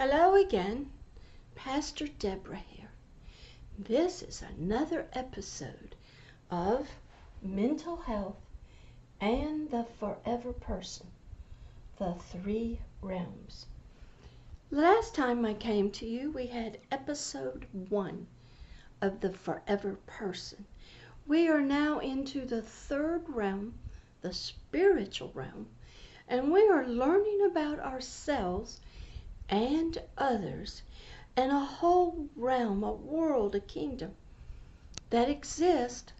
Hello again, Pastor Deborah here. This is another episode of Mental Health and the Forever Person, the three realms. Last time I came to you, we had episode one of the Forever Person. We are now into the third realm, the spiritual realm, and we are learning about ourselves and others and a whole realm, a world, a kingdom that exists,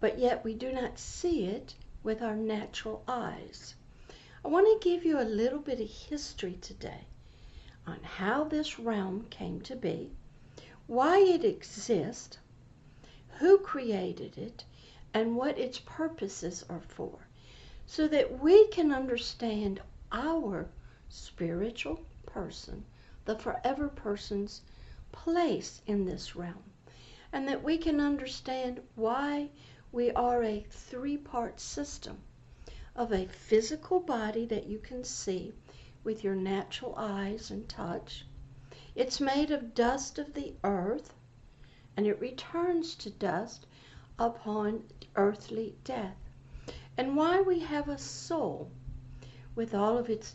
but yet we do not see it with our natural eyes. I want to give you a little bit of history today on how this realm came to be, why it exists, who created it, and what its purposes are for, so that we can understand our spiritual person, the forever person's place in this realm, and that we can understand why we are a three part system of a physical body that you can see with your natural eyes and touch. It's made of dust of the earth, and it returns to dust upon earthly death. And why we have a soul with all of its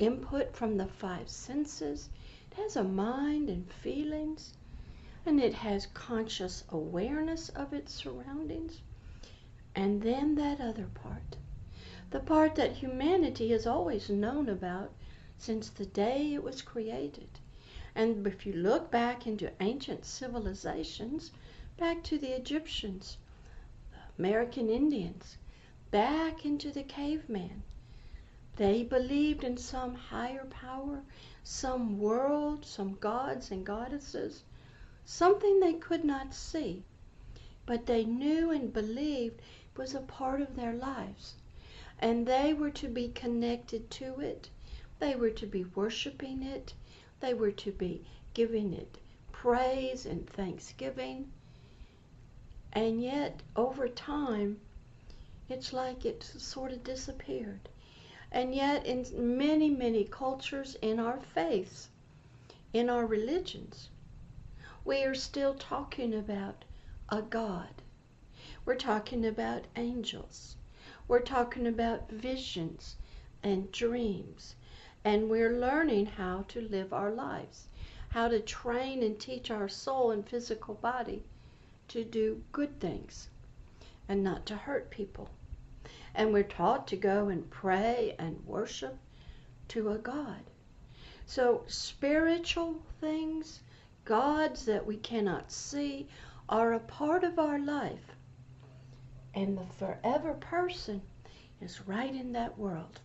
input from the five senses. It has a mind and feelings, and it has conscious awareness of its surroundings. And then that other part, the part that humanity has always known about since the day it was created. And if you look back into ancient civilizations, back to the Egyptians, the American Indians, back into the caveman, they believed in some higher power, some world, some gods and goddesses, something they could not see, but they knew and believed was a part of their lives. And they were to be connected to it, they were to be worshiping it, they were to be giving it praise and thanksgiving. And yet, over time, it's like it sort of disappeared. And yet, in many, many cultures, in our faiths, in our religions, we are still talking about a God. We're talking about angels. We're talking about visions and dreams. And we're learning how to live our lives, how to train and teach our soul and physical body to do good things and not to hurt people and we're taught to go and pray and worship to a God. So, spiritual things, gods that we cannot see, are a part of our life. And the forever person is right in that world.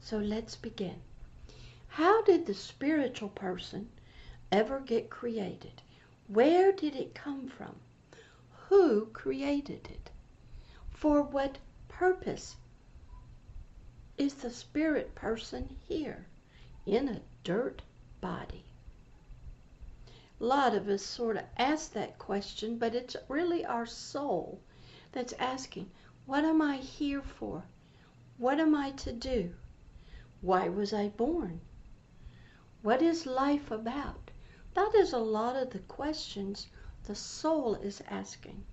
So, let's begin. How did the spiritual person ever get created? Where did it come from? Who created it? For what purpose is the spirit person here in a dirt body? A lot of us sort of ask that question, but it's really our soul that's asking, What am I here for? What am I to do? Why was I born? What is life about? That is a lot of the questions the soul is asking.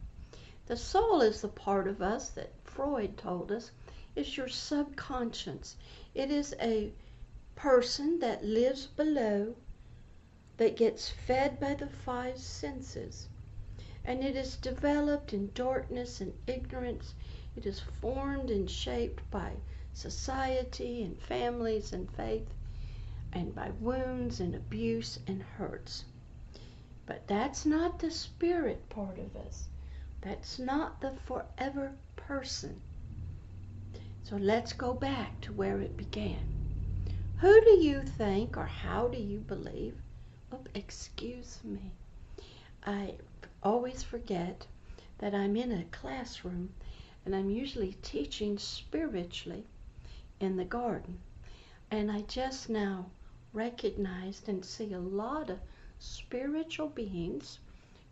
The soul is the part of us that Freud told us, is your subconscious. It is a person that lives below, that gets fed by the five senses. And it is developed in darkness and ignorance. It is formed and shaped by society and families and faith, and by wounds and abuse and hurts. But that's not the spirit part of us. That's not the forever person. So let's go back to where it began. Who do you think or how do you believe? Oh, excuse me. I always forget that I'm in a classroom and I'm usually teaching spiritually in the garden. And I just now recognized and see a lot of spiritual beings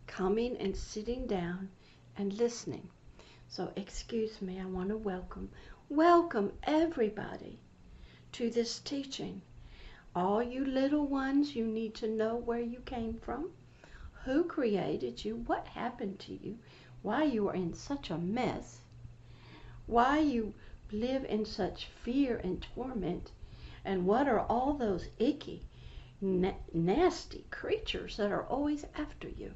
coming and sitting down and listening. So, excuse me, I want to welcome, welcome everybody to this teaching. All you little ones, you need to know where you came from, who created you, what happened to you, why you are in such a mess, why you live in such fear and torment, and what are all those icky, na- nasty creatures that are always after you.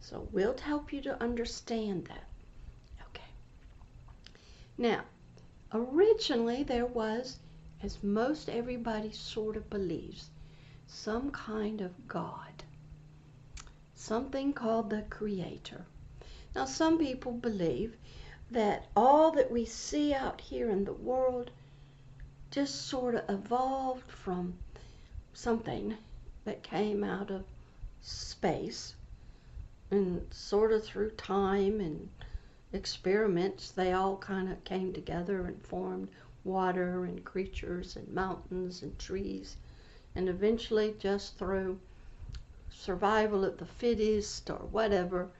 So we'll help you to understand that. Now, originally there was, as most everybody sort of believes, some kind of God, something called the Creator. Now, some people believe that all that we see out here in the world just sort of evolved from something that came out of space and sort of through time and experiments they all kind of came together and formed water and creatures and mountains and trees. And eventually just through survival of the fittest or whatever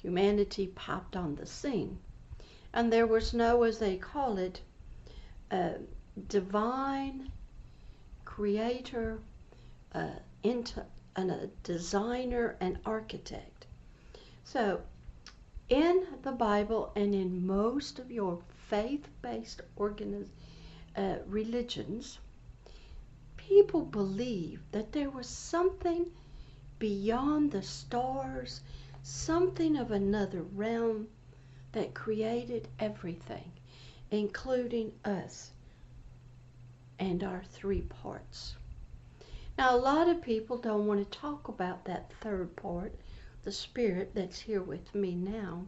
humanity popped on the scene. And there was no as they call it uh, divine creator uh, into and a designer and architect. So in the bible and in most of your faith-based organiz- uh, religions people believe that there was something beyond the stars something of another realm that created everything including us and our three parts. Now, a lot of people don't want to talk about that third part, the spirit that's here with me now,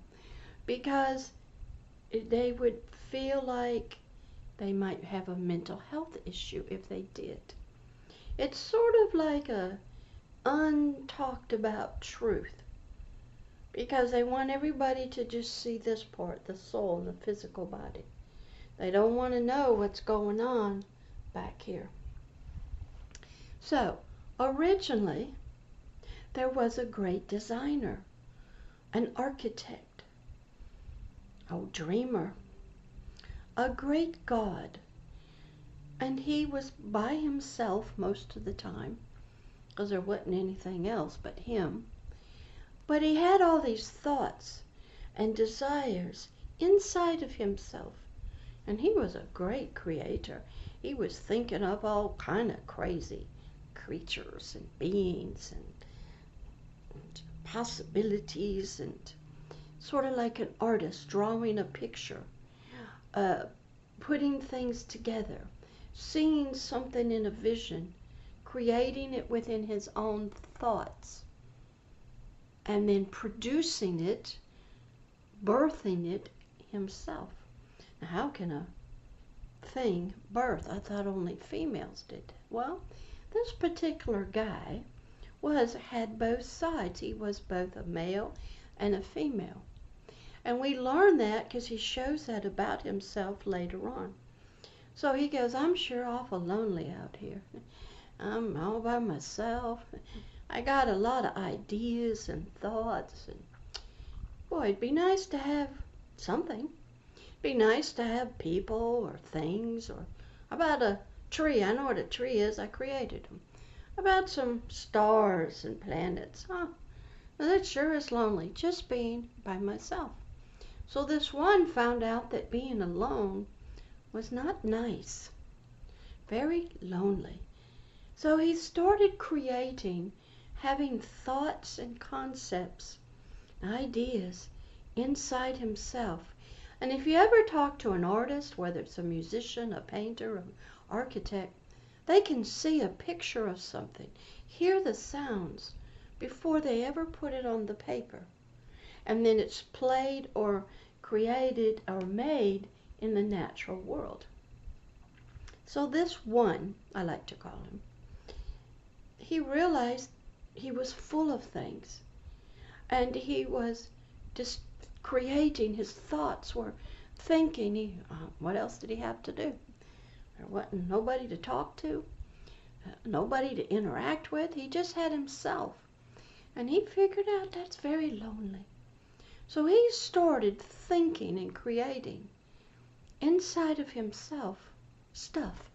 because they would feel like they might have a mental health issue if they did. It's sort of like a untalked about truth because they want everybody to just see this part, the soul, the physical body. They don't want to know what's going on back here. So, originally, there was a great designer, an architect, a dreamer, a great God. And he was by himself most of the time, because there wasn't anything else but him. But he had all these thoughts and desires inside of himself. And he was a great creator. He was thinking of all kind of crazy creatures and beings and possibilities and sort of like an artist drawing a picture, uh, putting things together, seeing something in a vision, creating it within his own thoughts, and then producing it, birthing it himself. Now, how can a thing birth? I thought only females did. Well, this particular guy was had both sides. He was both a male and a female. And we learn that because he shows that about himself later on. So he goes, I'm sure awful lonely out here. I'm all by myself. I got a lot of ideas and thoughts and boy, it'd be nice to have something. Be nice to have people or things or about a tree. I know what a tree is. I created them. About some stars and planets. Huh? That sure is lonely, just being by myself. So this one found out that being alone was not nice. Very lonely. So he started creating, having thoughts and concepts, ideas inside himself and if you ever talk to an artist, whether it's a musician, a painter, an architect, they can see a picture of something, hear the sounds before they ever put it on the paper. And then it's played or created or made in the natural world. So this one, I like to call him, he realized he was full of things. And he was just creating, his thoughts were thinking. He, uh, what else did he have to do? There wasn't nobody to talk to, nobody to interact with. He just had himself. And he figured out that's very lonely. So he started thinking and creating inside of himself stuff.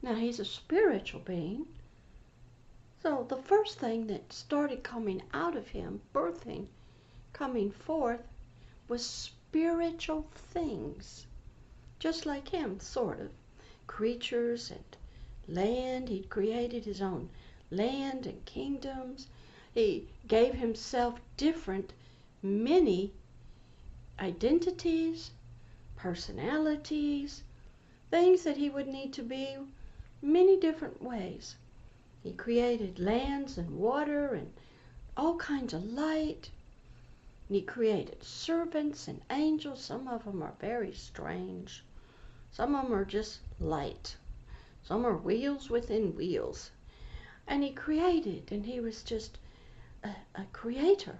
Now, he's a spiritual being. So, the first thing that started coming out of him, birthing, coming forth, was spiritual things. Just like him, sort of. Creatures and land. He'd created his own land and kingdoms. He gave himself different, many identities, personalities, things that he would need to be many different ways. He created lands and water and all kinds of light. He created serpents and angels. Some of them are very strange. Some of them are just light. Some are wheels within wheels. And he created, and he was just a, a creator.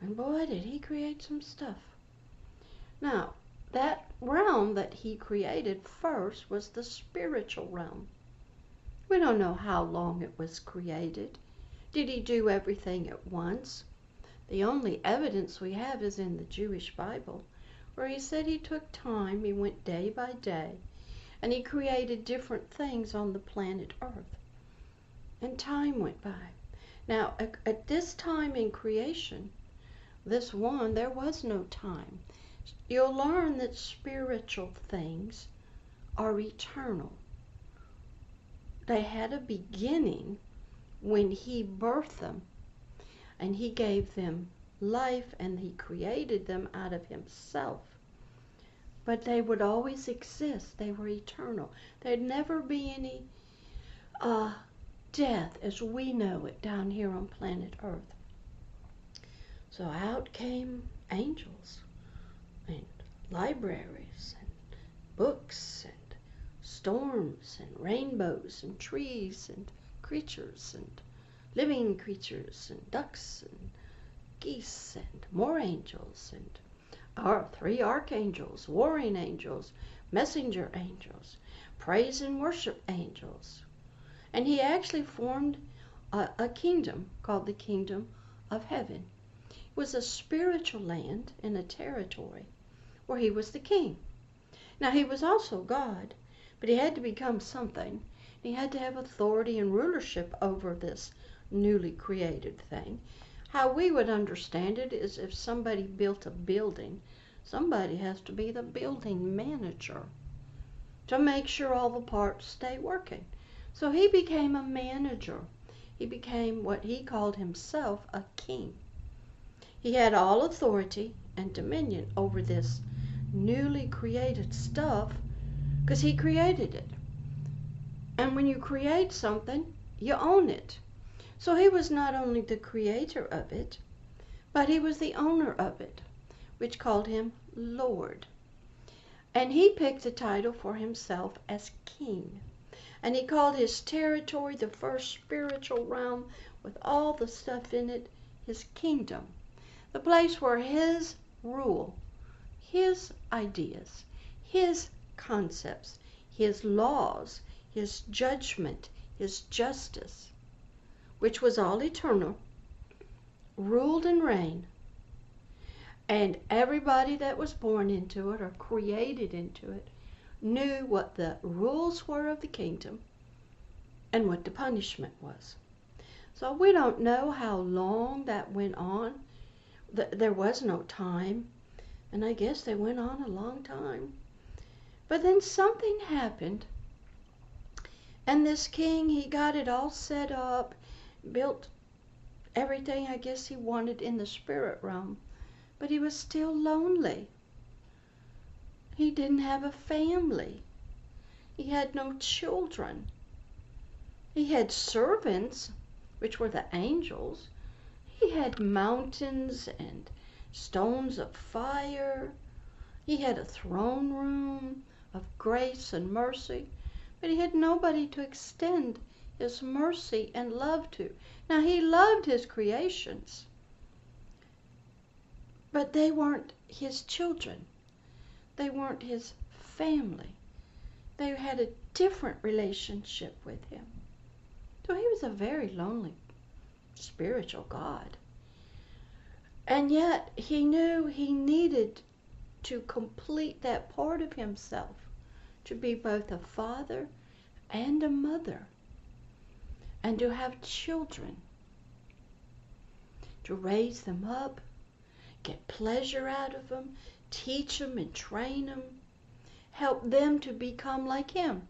And boy, did he create some stuff. Now, that realm that he created first was the spiritual realm. We don't know how long it was created. Did he do everything at once? The only evidence we have is in the Jewish Bible, where he said he took time, he went day by day, and he created different things on the planet Earth. And time went by. Now, at this time in creation, this one, there was no time. You'll learn that spiritual things are eternal. They had a beginning when he birthed them and he gave them life and he created them out of himself. But they would always exist. They were eternal. There'd never be any uh, death as we know it down here on planet Earth. So out came angels and libraries and books and storms and rainbows and trees and creatures and living creatures and ducks and geese and more angels and our three archangels, warring angels, messenger angels, praise and worship angels. And he actually formed a, a kingdom called the kingdom of heaven. It was a spiritual land and a territory where he was the king. Now he was also God, but he had to become something. He had to have authority and rulership over this newly created thing. How we would understand it is if somebody built a building, somebody has to be the building manager to make sure all the parts stay working. So he became a manager. He became what he called himself a king. He had all authority and dominion over this newly created stuff because he created it. And when you create something, you own it. So he was not only the creator of it, but he was the owner of it, which called him Lord. And he picked the title for himself as king. And he called his territory, the first spiritual realm with all the stuff in it, his kingdom. The place where his rule, his ideas, his concepts, his laws, his judgment, his justice, which was all eternal, ruled and reigned. And everybody that was born into it or created into it knew what the rules were of the kingdom and what the punishment was. So we don't know how long that went on. There was no time, and I guess they went on a long time. But then something happened, and this king, he got it all set up built everything I guess he wanted in the spirit realm, but he was still lonely. He didn't have a family. He had no children. He had servants, which were the angels. He had mountains and stones of fire. He had a throne room of grace and mercy, but he had nobody to extend his mercy and love to. Now, he loved his creations, but they weren't his children, they weren't his family. They had a different relationship with him. So he was a very lonely spiritual God. And yet he knew he needed to complete that part of himself to be both a father and a mother and to have children, to raise them up, get pleasure out of them, teach them and train them, help them to become like Him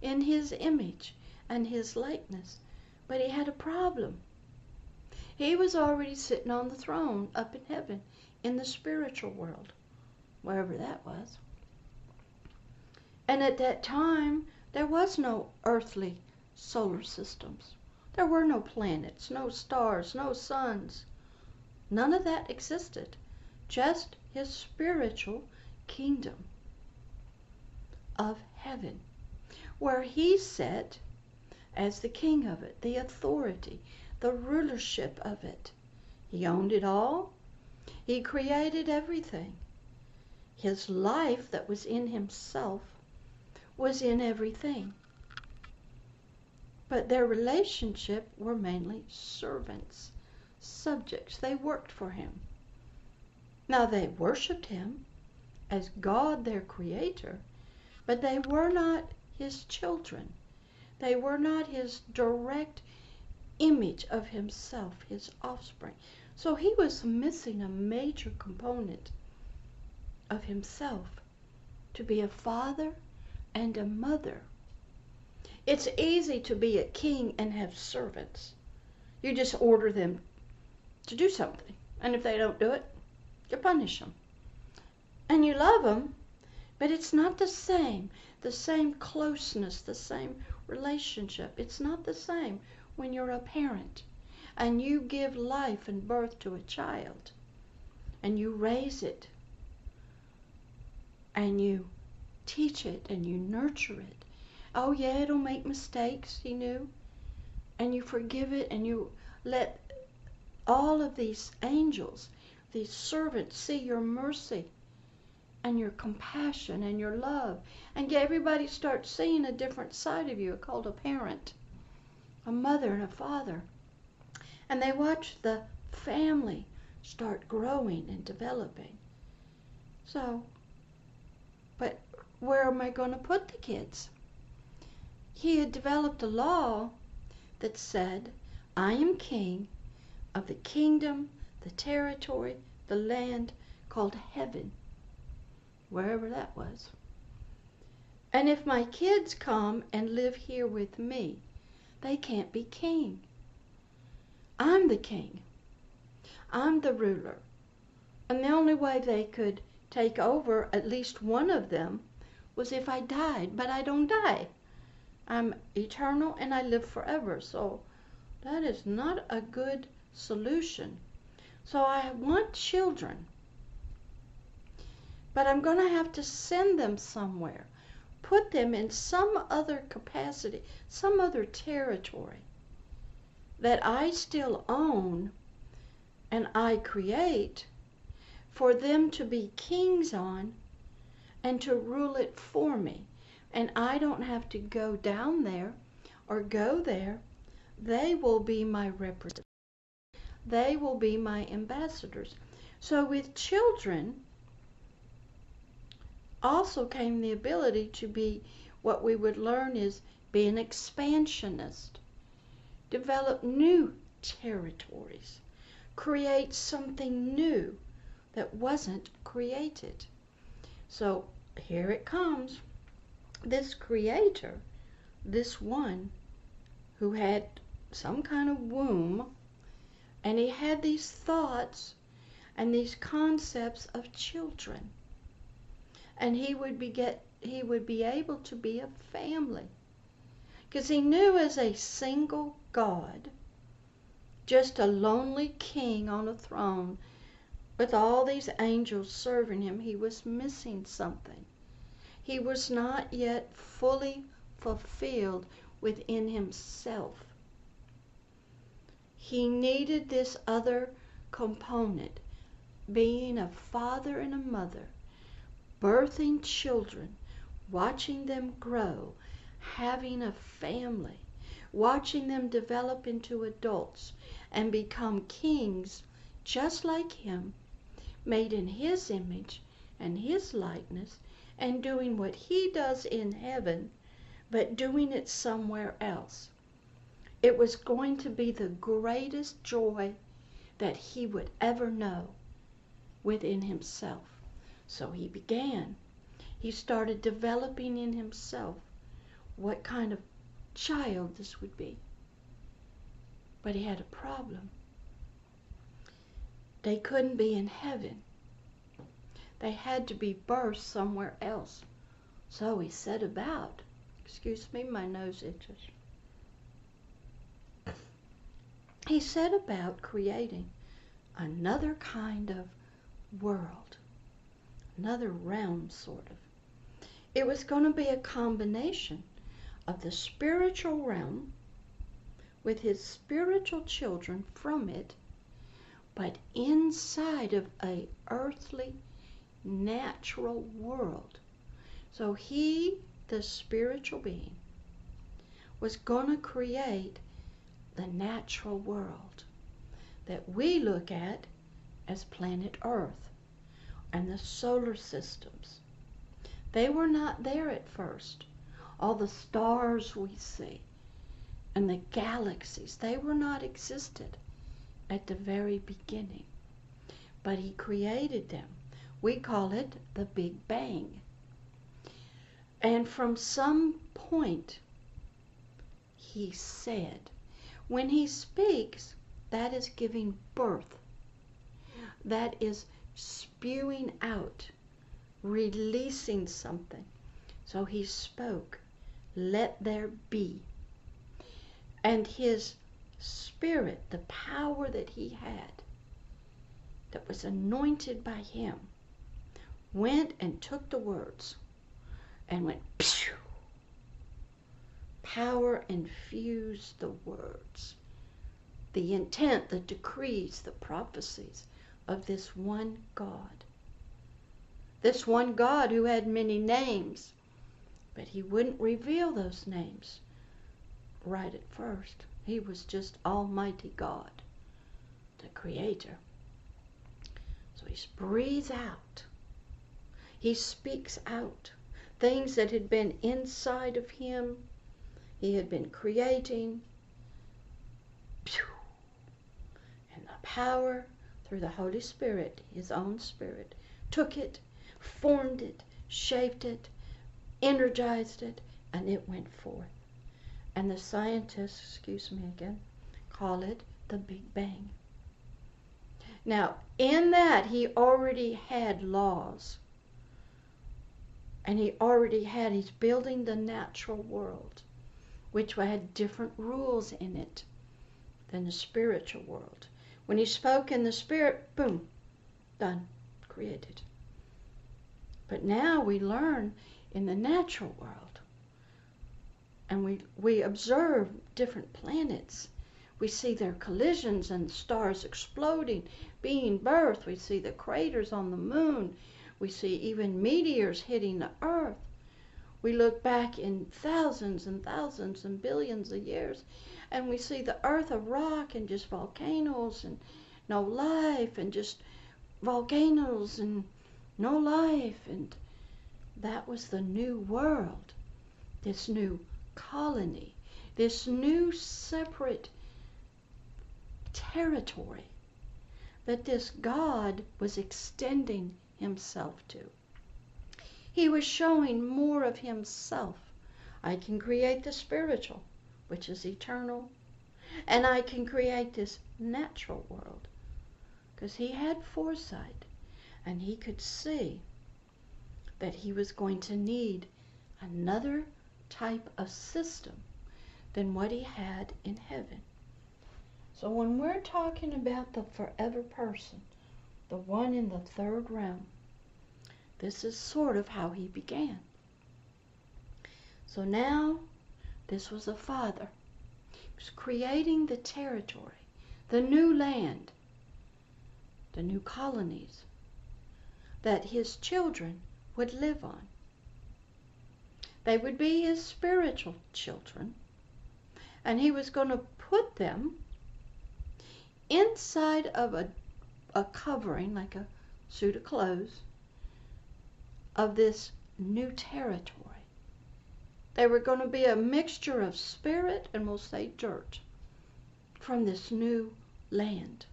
in His image and His likeness. But He had a problem. He was already sitting on the throne up in heaven in the spiritual world, wherever that was. And at that time, there was no earthly solar systems. There were no planets, no stars, no suns. None of that existed. Just his spiritual kingdom of heaven, where he sat as the king of it, the authority, the rulership of it. He owned it all. He created everything. His life that was in himself was in everything. But their relationship were mainly servants, subjects. They worked for him. Now they worshiped him as God, their creator, but they were not his children. They were not his direct image of himself, his offspring. So he was missing a major component of himself to be a father and a mother it's easy to be a king and have servants. You just order them to do something. And if they don't do it, you punish them. And you love them, but it's not the same. The same closeness, the same relationship. It's not the same when you're a parent and you give life and birth to a child and you raise it and you teach it and you nurture it Oh, yeah, it'll make mistakes, he knew. And you forgive it and you let all of these angels, these servants, see your mercy and your compassion and your love. And everybody starts seeing a different side of you called a parent, a mother and a father. And they watch the family start growing and developing. So, but where am I going to put the kids? He had developed a law that said, I am king of the kingdom, the territory, the land called heaven, wherever that was. And if my kids come and live here with me, they can't be king. I'm the king. I'm the ruler. And the only way they could take over at least one of them was if I died, but I don't die. I'm eternal and I live forever. So that is not a good solution. So I want children. But I'm going to have to send them somewhere. Put them in some other capacity, some other territory that I still own and I create for them to be kings on and to rule it for me and I don't have to go down there or go there. They will be my representatives. They will be my ambassadors. So with children also came the ability to be what we would learn is be an expansionist, develop new territories, create something new that wasn't created. So here it comes this creator, this one who had some kind of womb, and he had these thoughts and these concepts of children. And he would be get he would be able to be a family. Because he knew as a single God, just a lonely king on a throne with all these angels serving him, he was missing something he was not yet fully fulfilled within himself. He needed this other component, being a father and a mother, birthing children, watching them grow, having a family, watching them develop into adults and become kings just like him, made in his image and his likeness and doing what he does in heaven, but doing it somewhere else. It was going to be the greatest joy that he would ever know within himself. So he began. He started developing in himself what kind of child this would be. But he had a problem. They couldn't be in heaven. They had to be birthed somewhere else. So he set about. Excuse me, my nose itches. He set about creating another kind of world, another realm, sort of. It was going to be a combination of the spiritual realm with his spiritual children from it, but inside of a earthly, natural world. So he, the spiritual being, was going to create the natural world that we look at as planet Earth and the solar systems. They were not there at first. All the stars we see and the galaxies, they were not existed at the very beginning. But he created them. We call it the Big Bang. And from some point, he said, when he speaks, that is giving birth. That is spewing out, releasing something. So he spoke, let there be. And his spirit, the power that he had, that was anointed by him, went and took the words and went pew. Power infused the words, the intent, the decrees, the prophecies of this one God. This one God who had many names, but he wouldn't reveal those names right at first. He was just Almighty God, the Creator. So he breathes out. He speaks out things that had been inside of him, he had been creating. And the power through the Holy Spirit, his own Spirit, took it, formed it, shaped it, energized it, and it went forth. And the scientists, excuse me again, call it the Big Bang. Now, in that, he already had laws and he already had, he's building the natural world, which had different rules in it than the spiritual world. When he spoke in the spirit, boom, done, created. But now we learn in the natural world, and we, we observe different planets. We see their collisions and stars exploding, being birthed. We see the craters on the moon. We see even meteors hitting the earth. We look back in thousands and thousands and billions of years and we see the earth a rock and just volcanoes and no life and just volcanoes and no life and that was the new world this new colony this new separate territory that this god was extending himself to. He was showing more of himself. I can create the spiritual, which is eternal, and I can create this natural world. Because he had foresight and he could see that he was going to need another type of system than what he had in heaven. So when we're talking about the forever person, the one in the third realm. This is sort of how he began. So now, this was a father. He was creating the territory, the new land, the new colonies that his children would live on. They would be his spiritual children, and he was going to put them inside of a a covering, like a suit of clothes, of this new territory They were going to be a mixture of spirit and we'll say dirt from this new land.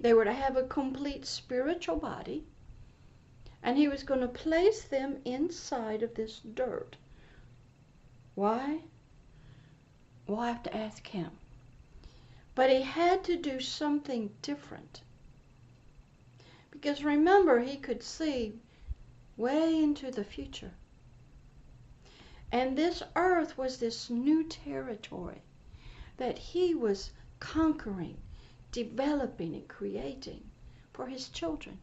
They were to have a complete spiritual body, and he was going to place them inside of this dirt. Why? We'll have to ask him. But he had to do something different. Because remember, he could see way into the future. And this earth was this new territory that he was conquering developing and creating for his children.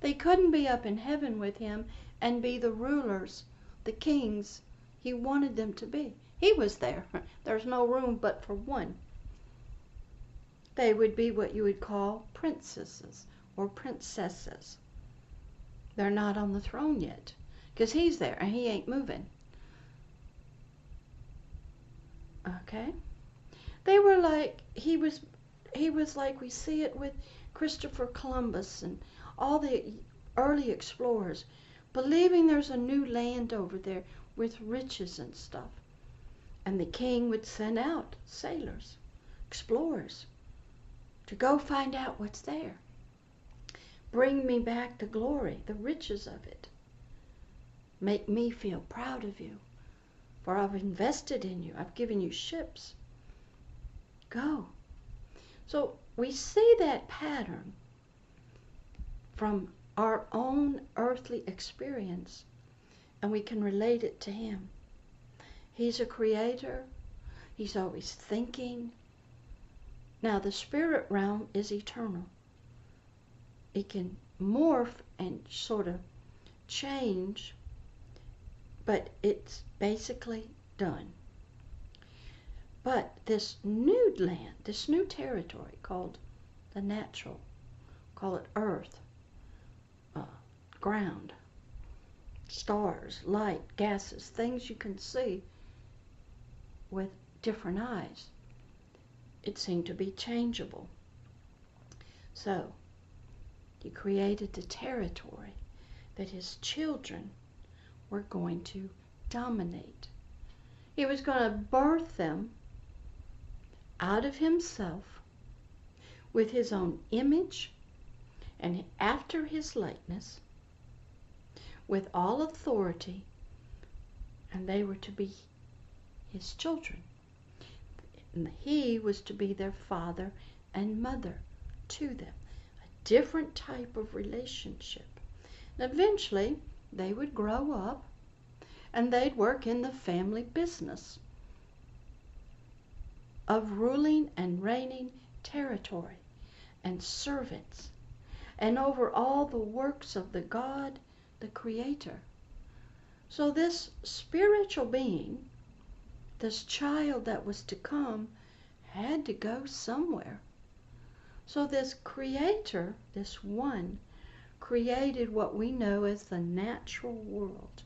They couldn't be up in heaven with him and be the rulers, the kings he wanted them to be. He was there. There's no room but for one. They would be what you would call princesses or princesses. They're not on the throne yet because he's there and he ain't moving. Okay? They were like, he was he was like we see it with Christopher Columbus and all the early explorers, believing there's a new land over there with riches and stuff. And the king would send out sailors, explorers, to go find out what's there. Bring me back the glory, the riches of it. Make me feel proud of you, for I've invested in you. I've given you ships. Go. So we see that pattern from our own earthly experience and we can relate it to Him. He's a creator, He's always thinking. Now, the spirit realm is eternal, it can morph and sort of change, but it's basically done. But this new land, this new territory called the natural, call it earth, uh, ground, stars, light, gases, things you can see with different eyes. It seemed to be changeable. So, he created the territory that his children were going to dominate. He was going to birth them out of himself with his own image and after his likeness with all authority and they were to be his children he was to be their father and mother to them a different type of relationship and eventually they would grow up and they'd work in the family business of ruling and reigning territory and servants, and over all the works of the God, the Creator. So, this spiritual being, this child that was to come, had to go somewhere. So, this Creator, this one, created what we know as the natural world.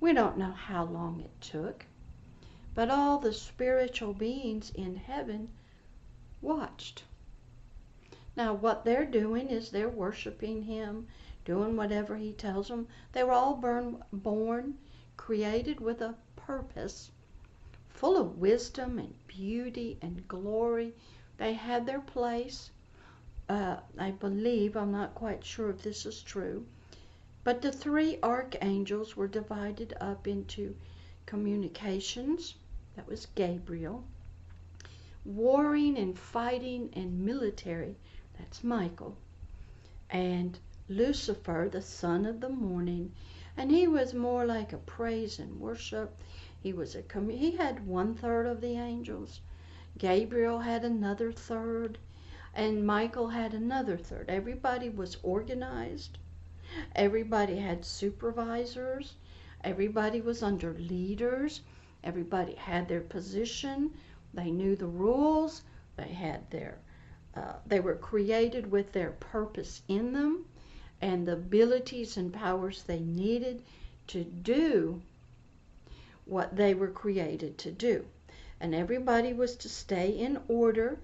We don't know how long it took. But all the spiritual beings in heaven watched. Now, what they're doing is they're worshiping Him, doing whatever He tells them. They were all born, born created with a purpose, full of wisdom and beauty and glory. They had their place. Uh, I believe, I'm not quite sure if this is true, but the three archangels were divided up into communications, that was Gabriel. Warring and fighting and military, that's Michael. And Lucifer, the son of the morning, and he was more like a praise and worship. He was a he had one third of the angels. Gabriel had another third, and Michael had another third. Everybody was organized. Everybody had supervisors. Everybody was under leaders. Everybody had their position. They knew the rules. They had their, uh, they were created with their purpose in them and the abilities and powers they needed to do what they were created to do. And everybody was to stay in order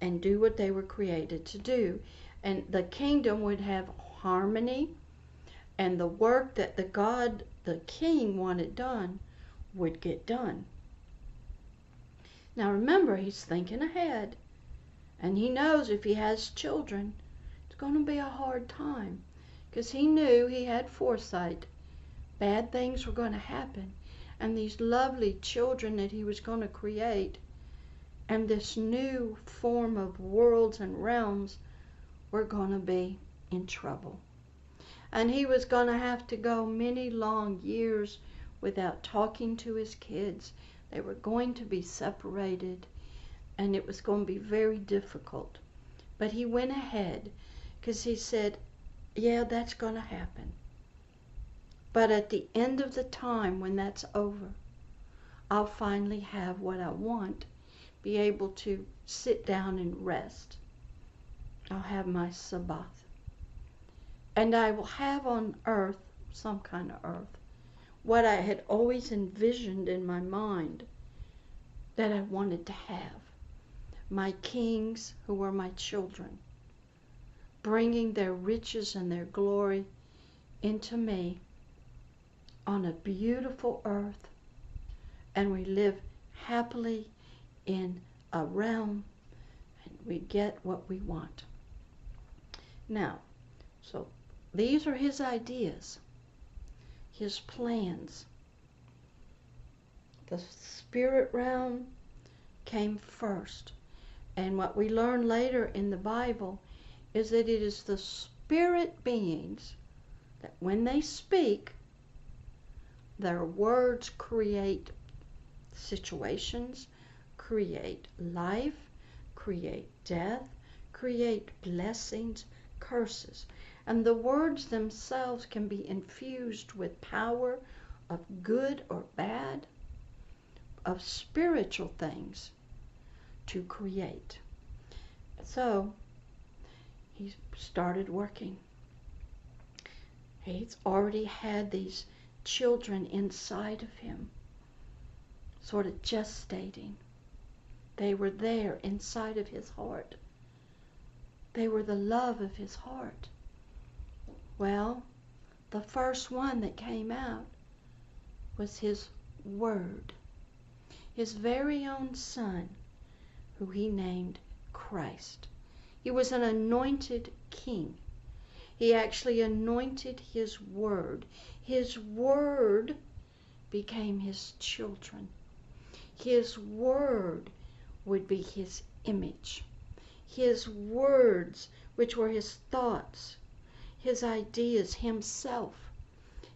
and do what they were created to do. And the kingdom would have harmony and the work that the God the king wanted done would get done. Now remember, he's thinking ahead. And he knows if he has children, it's going to be a hard time. Because he knew he had foresight. Bad things were going to happen. And these lovely children that he was going to create, and this new form of worlds and realms, were going to be in trouble. And he was going to have to go many long years without talking to his kids. They were going to be separated and it was going to be very difficult. But he went ahead because he said, Yeah, that's going to happen. But at the end of the time, when that's over, I'll finally have what I want, be able to sit down and rest. I'll have my Sabbath. And I will have on earth, some kind of earth, what I had always envisioned in my mind that I wanted to have my kings who were my children, bringing their riches and their glory into me on a beautiful earth, and we live happily in a realm and we get what we want. Now, so these are his ideas, his plans. The spirit realm came first. And what we learn later in the Bible is that it is the spirit beings that when they speak, their words create situations, create life, create death, create blessings, curses. And the words themselves can be infused with power of good or bad, of spiritual things to create. So he started working. He's already had these children inside of him, sort of gestating. They were there inside of his heart. They were the love of his heart. Well, the first one that came out was his word, his very own son, who he named Christ. He was an anointed king. He actually anointed his word. His word became his children. His word would be his image. His words, which were his thoughts, his ideas, himself,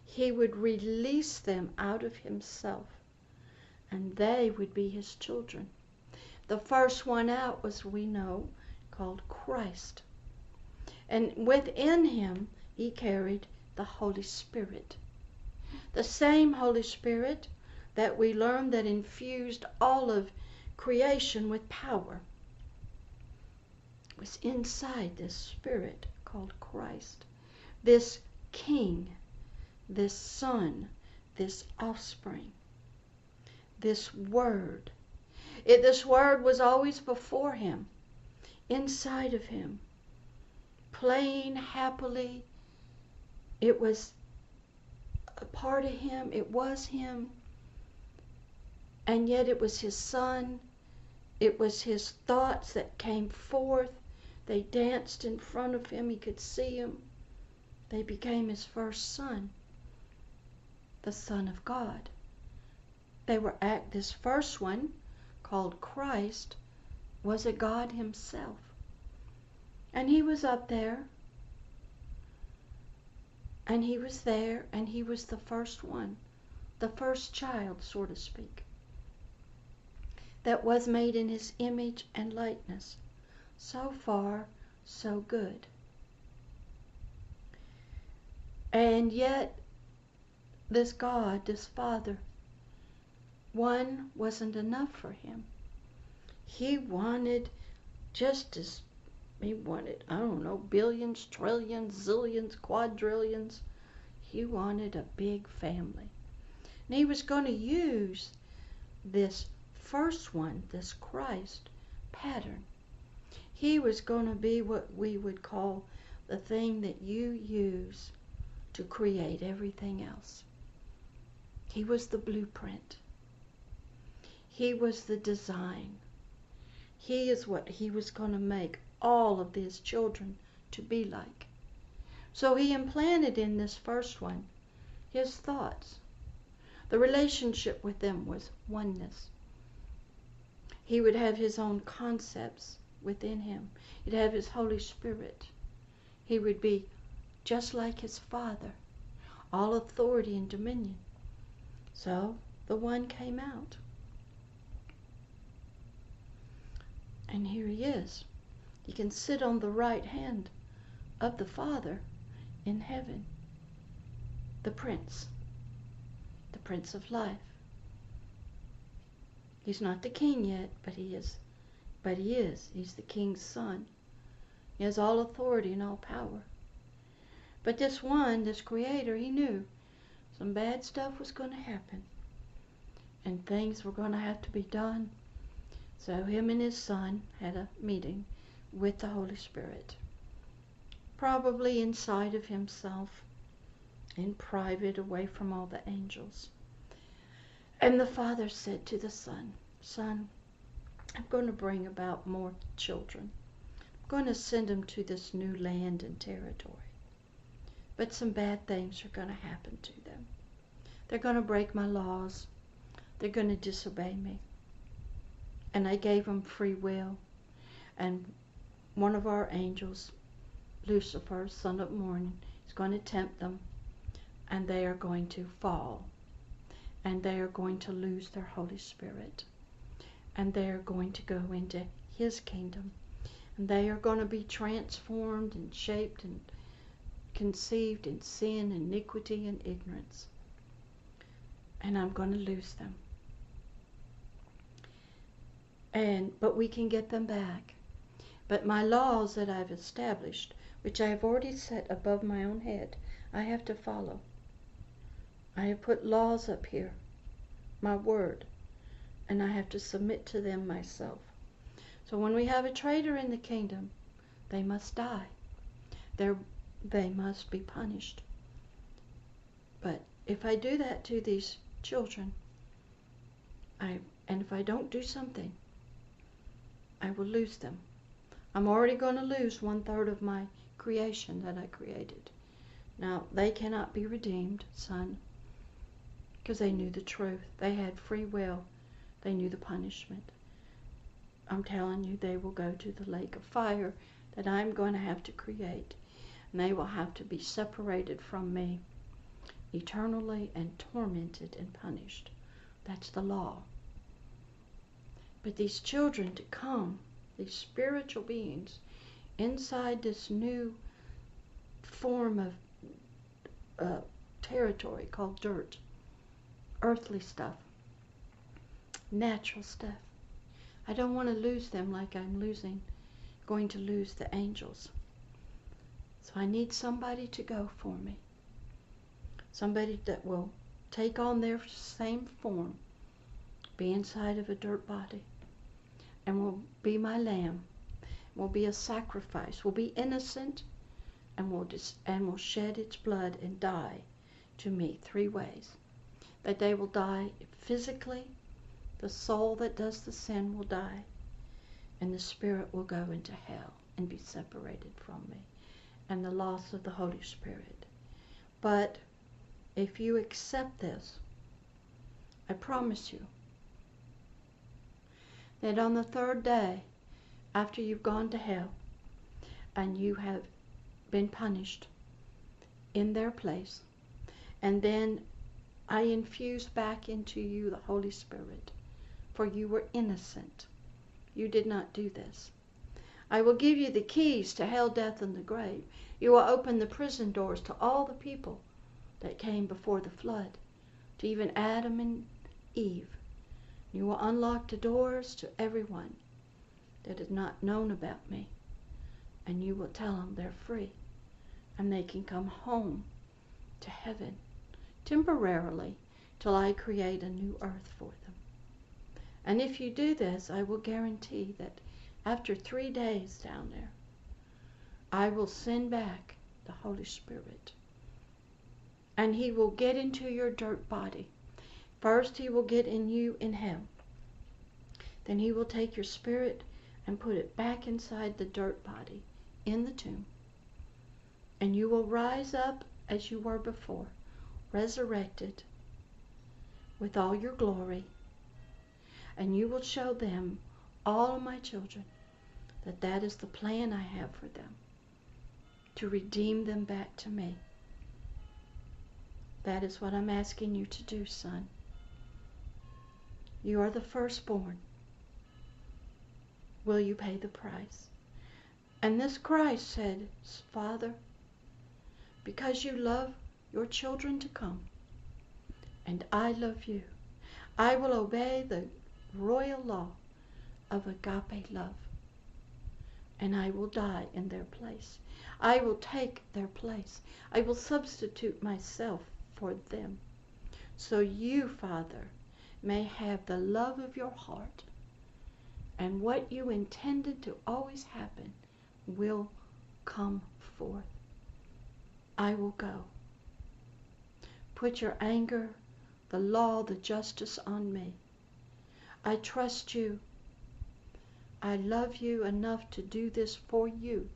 he would release them out of himself, and they would be his children. The first one out was, we know, called Christ. And within him, he carried the Holy Spirit. The same Holy Spirit that we learned that infused all of creation with power was inside this Spirit called Christ. This King, this Son, this offspring, this Word it, this word was always before him, inside of him, playing happily. It was a part of him, it was him, and yet it was his son. It was his thoughts that came forth. They danced in front of him. He could see them. They became his first son, the Son of God. They were act this first one called Christ was a God himself. And he was up there. And he was there, and he was the first one, the first child, so to speak, that was made in his image and likeness. So far, so good. And yet, this God, this Father, one wasn't enough for him. He wanted just as he wanted, I don't know, billions, trillions, zillions, quadrillions. He wanted a big family. And he was going to use this first one, this Christ pattern. He was going to be what we would call the thing that you use to create everything else. He was the blueprint. He was the design. He is what he was going to make all of his children to be like. So he implanted in this first one his thoughts. The relationship with them was oneness. He would have his own concepts within him. He'd have his Holy Spirit. He would be just like his Father, all authority and dominion. So the one came out. And here he is. He can sit on the right hand of the Father in heaven, the Prince, the Prince of Life. He's not the king yet, but he is. But he is. He's the king's son. He has all authority and all power. But this one, this creator, he knew some bad stuff was going to happen. And things were going to have to be done. So him and his son had a meeting with the Holy Spirit. Probably inside of himself, in private, away from all the angels. And the father said to the son, Son, I'm going to bring about more children. I'm going to send them to this new land and territory. But some bad things are going to happen to them. They're going to break my laws. They're going to disobey me. And I gave them free will. And one of our angels, Lucifer, son of morning, is going to tempt them. And they are going to fall and they are going to lose their Holy Spirit. And they are going to go into His kingdom. And they are going to be transformed and shaped and conceived in sin, iniquity, and ignorance. And I'm going to lose them. And but we can get them back. But my laws that I've established, which I have already set above my own head, I have to follow. I have put laws up here, my word, and I have to submit to them myself. So when we have a traitor in the kingdom, they must die. They're, they must be punished. But if I do that to these children, I and if I don't do something, I will lose them. I'm already going to lose one third of my creation that I created. Now, they cannot be redeemed, son, because they knew the truth. They had free will. They knew the punishment. I'm telling you, they will go to the lake of fire that I'm going to have to create. And they will have to be separated from me eternally and tormented and punished. That's the law. But these children to come, these spiritual beings, inside this new form of uh, territory called dirt, earthly stuff, natural stuff. I don't want to lose them like I'm losing, going to lose the angels. So I need somebody to go for me. Somebody that will take on their same form, be inside of a dirt body, and will be my lamb, will be a sacrifice, will be innocent, and will, dis- and will shed its blood and die to me three ways that they will die physically. The soul that does the sin will die, and the spirit will go into hell and be separated from me, and the loss of the Holy Spirit. But if you accept this, I promise you that on the third day, after you've gone to hell and you have been punished in their place, and then I infuse back into you the Holy Spirit, for you were innocent. You did not do this. I will give you the keys to hell, death, and the grave. You will open the prison doors to all the people that came before the flood, to even Adam and Eve. You will unlock the doors to everyone that has not known about me, and you will tell them they're free and they can come home to heaven temporarily till I create a new earth for them. And if you do this, I will guarantee that after three days down there, I will send back the Holy Spirit. And he will get into your dirt body. First, he will get in you in hell. Then he will take your spirit and put it back inside the dirt body in the tomb. And you will rise up as you were before, resurrected with all your glory. And you will show them, all my children, that that is the plan I have for them to redeem them back to me. That is what I'm asking you to do, son. You are the firstborn. Will you pay the price? And this Christ said, Father, because you love your children to come, and I love you, I will obey the royal law of agape love, and I will die in their place. I will take their place. I will substitute myself for them. So you, Father, may have the love of your heart, and what you intended to always happen will come forth. I will go. Put your anger, the law, the justice on me. I trust you. I love you enough to do this for you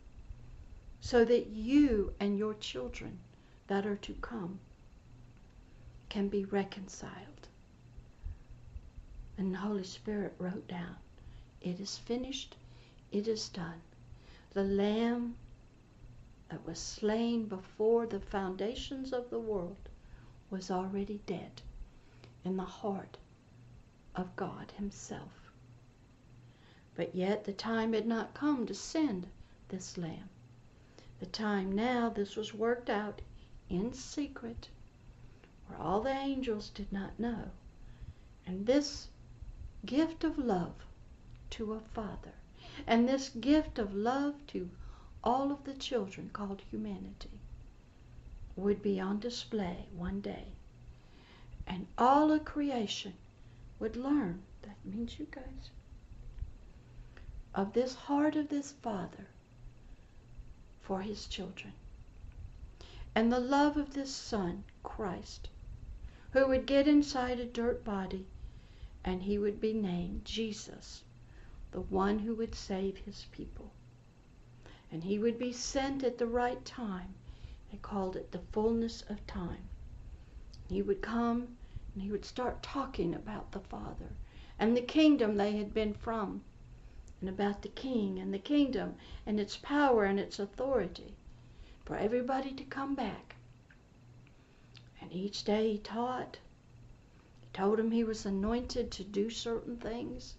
so that you and your children that are to come can be reconciled. And the Holy Spirit wrote down, It is finished, it is done. The Lamb that was slain before the foundations of the world was already dead in the heart of God Himself. But yet the time had not come to send this Lamb the time now this was worked out in secret where all the angels did not know. And this gift of love to a father and this gift of love to all of the children called humanity would be on display one day. And all of creation would learn, that means you guys, of this heart of this Father for his children. And the love of this Son, Christ, who would get inside a dirt body and he would be named Jesus, the one who would save his people. And he would be sent at the right time. They called it the fullness of time. He would come and he would start talking about the Father and the kingdom they had been from and about the king and the kingdom and its power and its authority for everybody to come back. And each day he taught. Told him he was anointed to do certain things,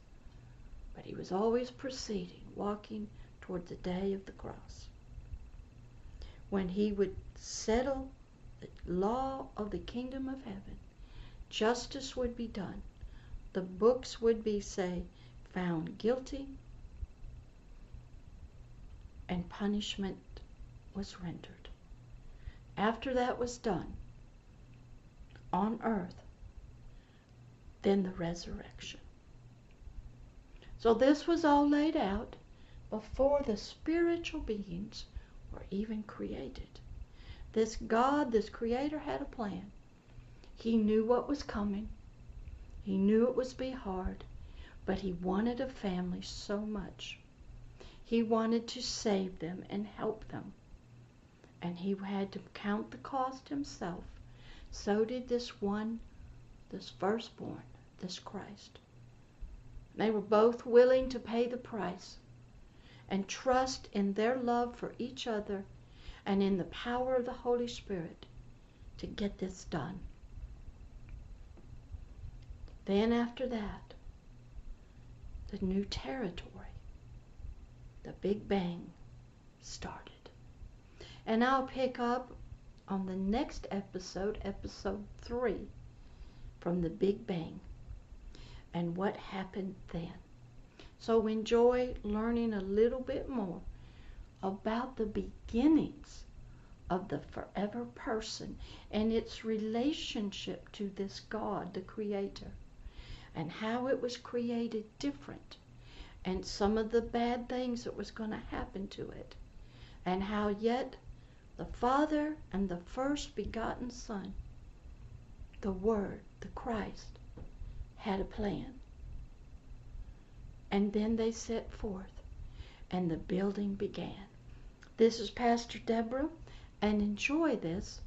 but he was always proceeding, walking toward the day of the cross. When he would settle the law of the kingdom of heaven, justice would be done. The books would be, say, found guilty and punishment was rendered. After that was done on earth, then the resurrection. So this was all laid out before the spiritual beings were even created. This God, this Creator, had a plan. He knew what was coming. He knew it was be hard, but he wanted a family so much he wanted to save them and help them. And he had to count the cost himself. So did this one, this firstborn, this Christ. They were both willing to pay the price and trust in their love for each other and in the power of the Holy Spirit to get this done. Then after that, the new territory the Big Bang started. And I'll pick up on the next episode, episode three, from the Big Bang and what happened then. So enjoy learning a little bit more about the beginnings of the forever person and its relationship to this God, the Creator, and how it was created different and some of the bad things that was going to happen to it, and how yet the Father and the first begotten Son, the Word, the Christ, had a plan. And then they set forth, and the building began. This is Pastor Deborah, and enjoy this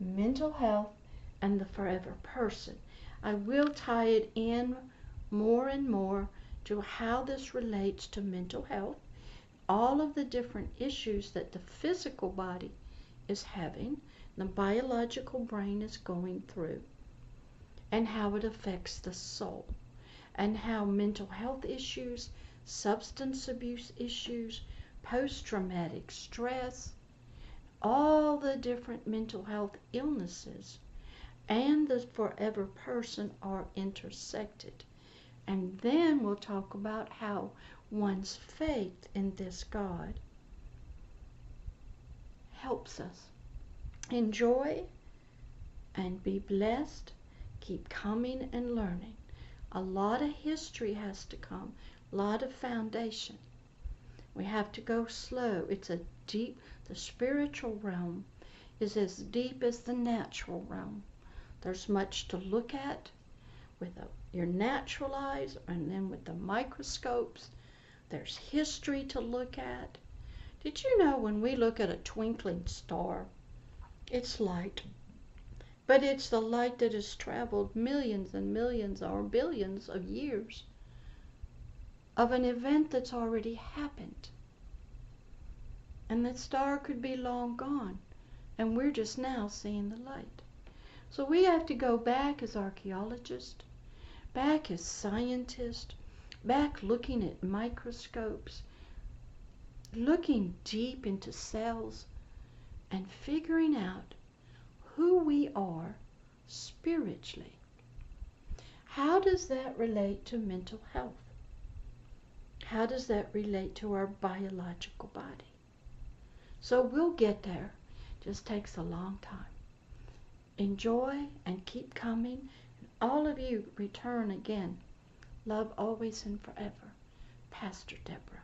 mental health and the forever person. I will tie it in more and more to how this relates to mental health, all of the different issues that the physical body is having, the biological brain is going through, and how it affects the soul, and how mental health issues, substance abuse issues, post traumatic stress, all the different mental health illnesses and the forever person are intersected. And then we'll talk about how one's faith in this God helps us. Enjoy and be blessed. Keep coming and learning. A lot of history has to come, a lot of foundation. We have to go slow. It's a deep, the spiritual realm is as deep as the natural realm. There's much to look at with a, your natural eyes and then with the microscopes. There's history to look at. Did you know when we look at a twinkling star, it's light, but it's the light that has traveled millions and millions or billions of years of an event that's already happened. And that star could be long gone, and we're just now seeing the light. So we have to go back as archaeologists, back as scientists, back looking at microscopes, looking deep into cells, and figuring out who we are spiritually. How does that relate to mental health? How does that relate to our biological body? So we'll get there. Just takes a long time enjoy and keep coming. And all of you return again. Love always and forever. Pastor Deborah.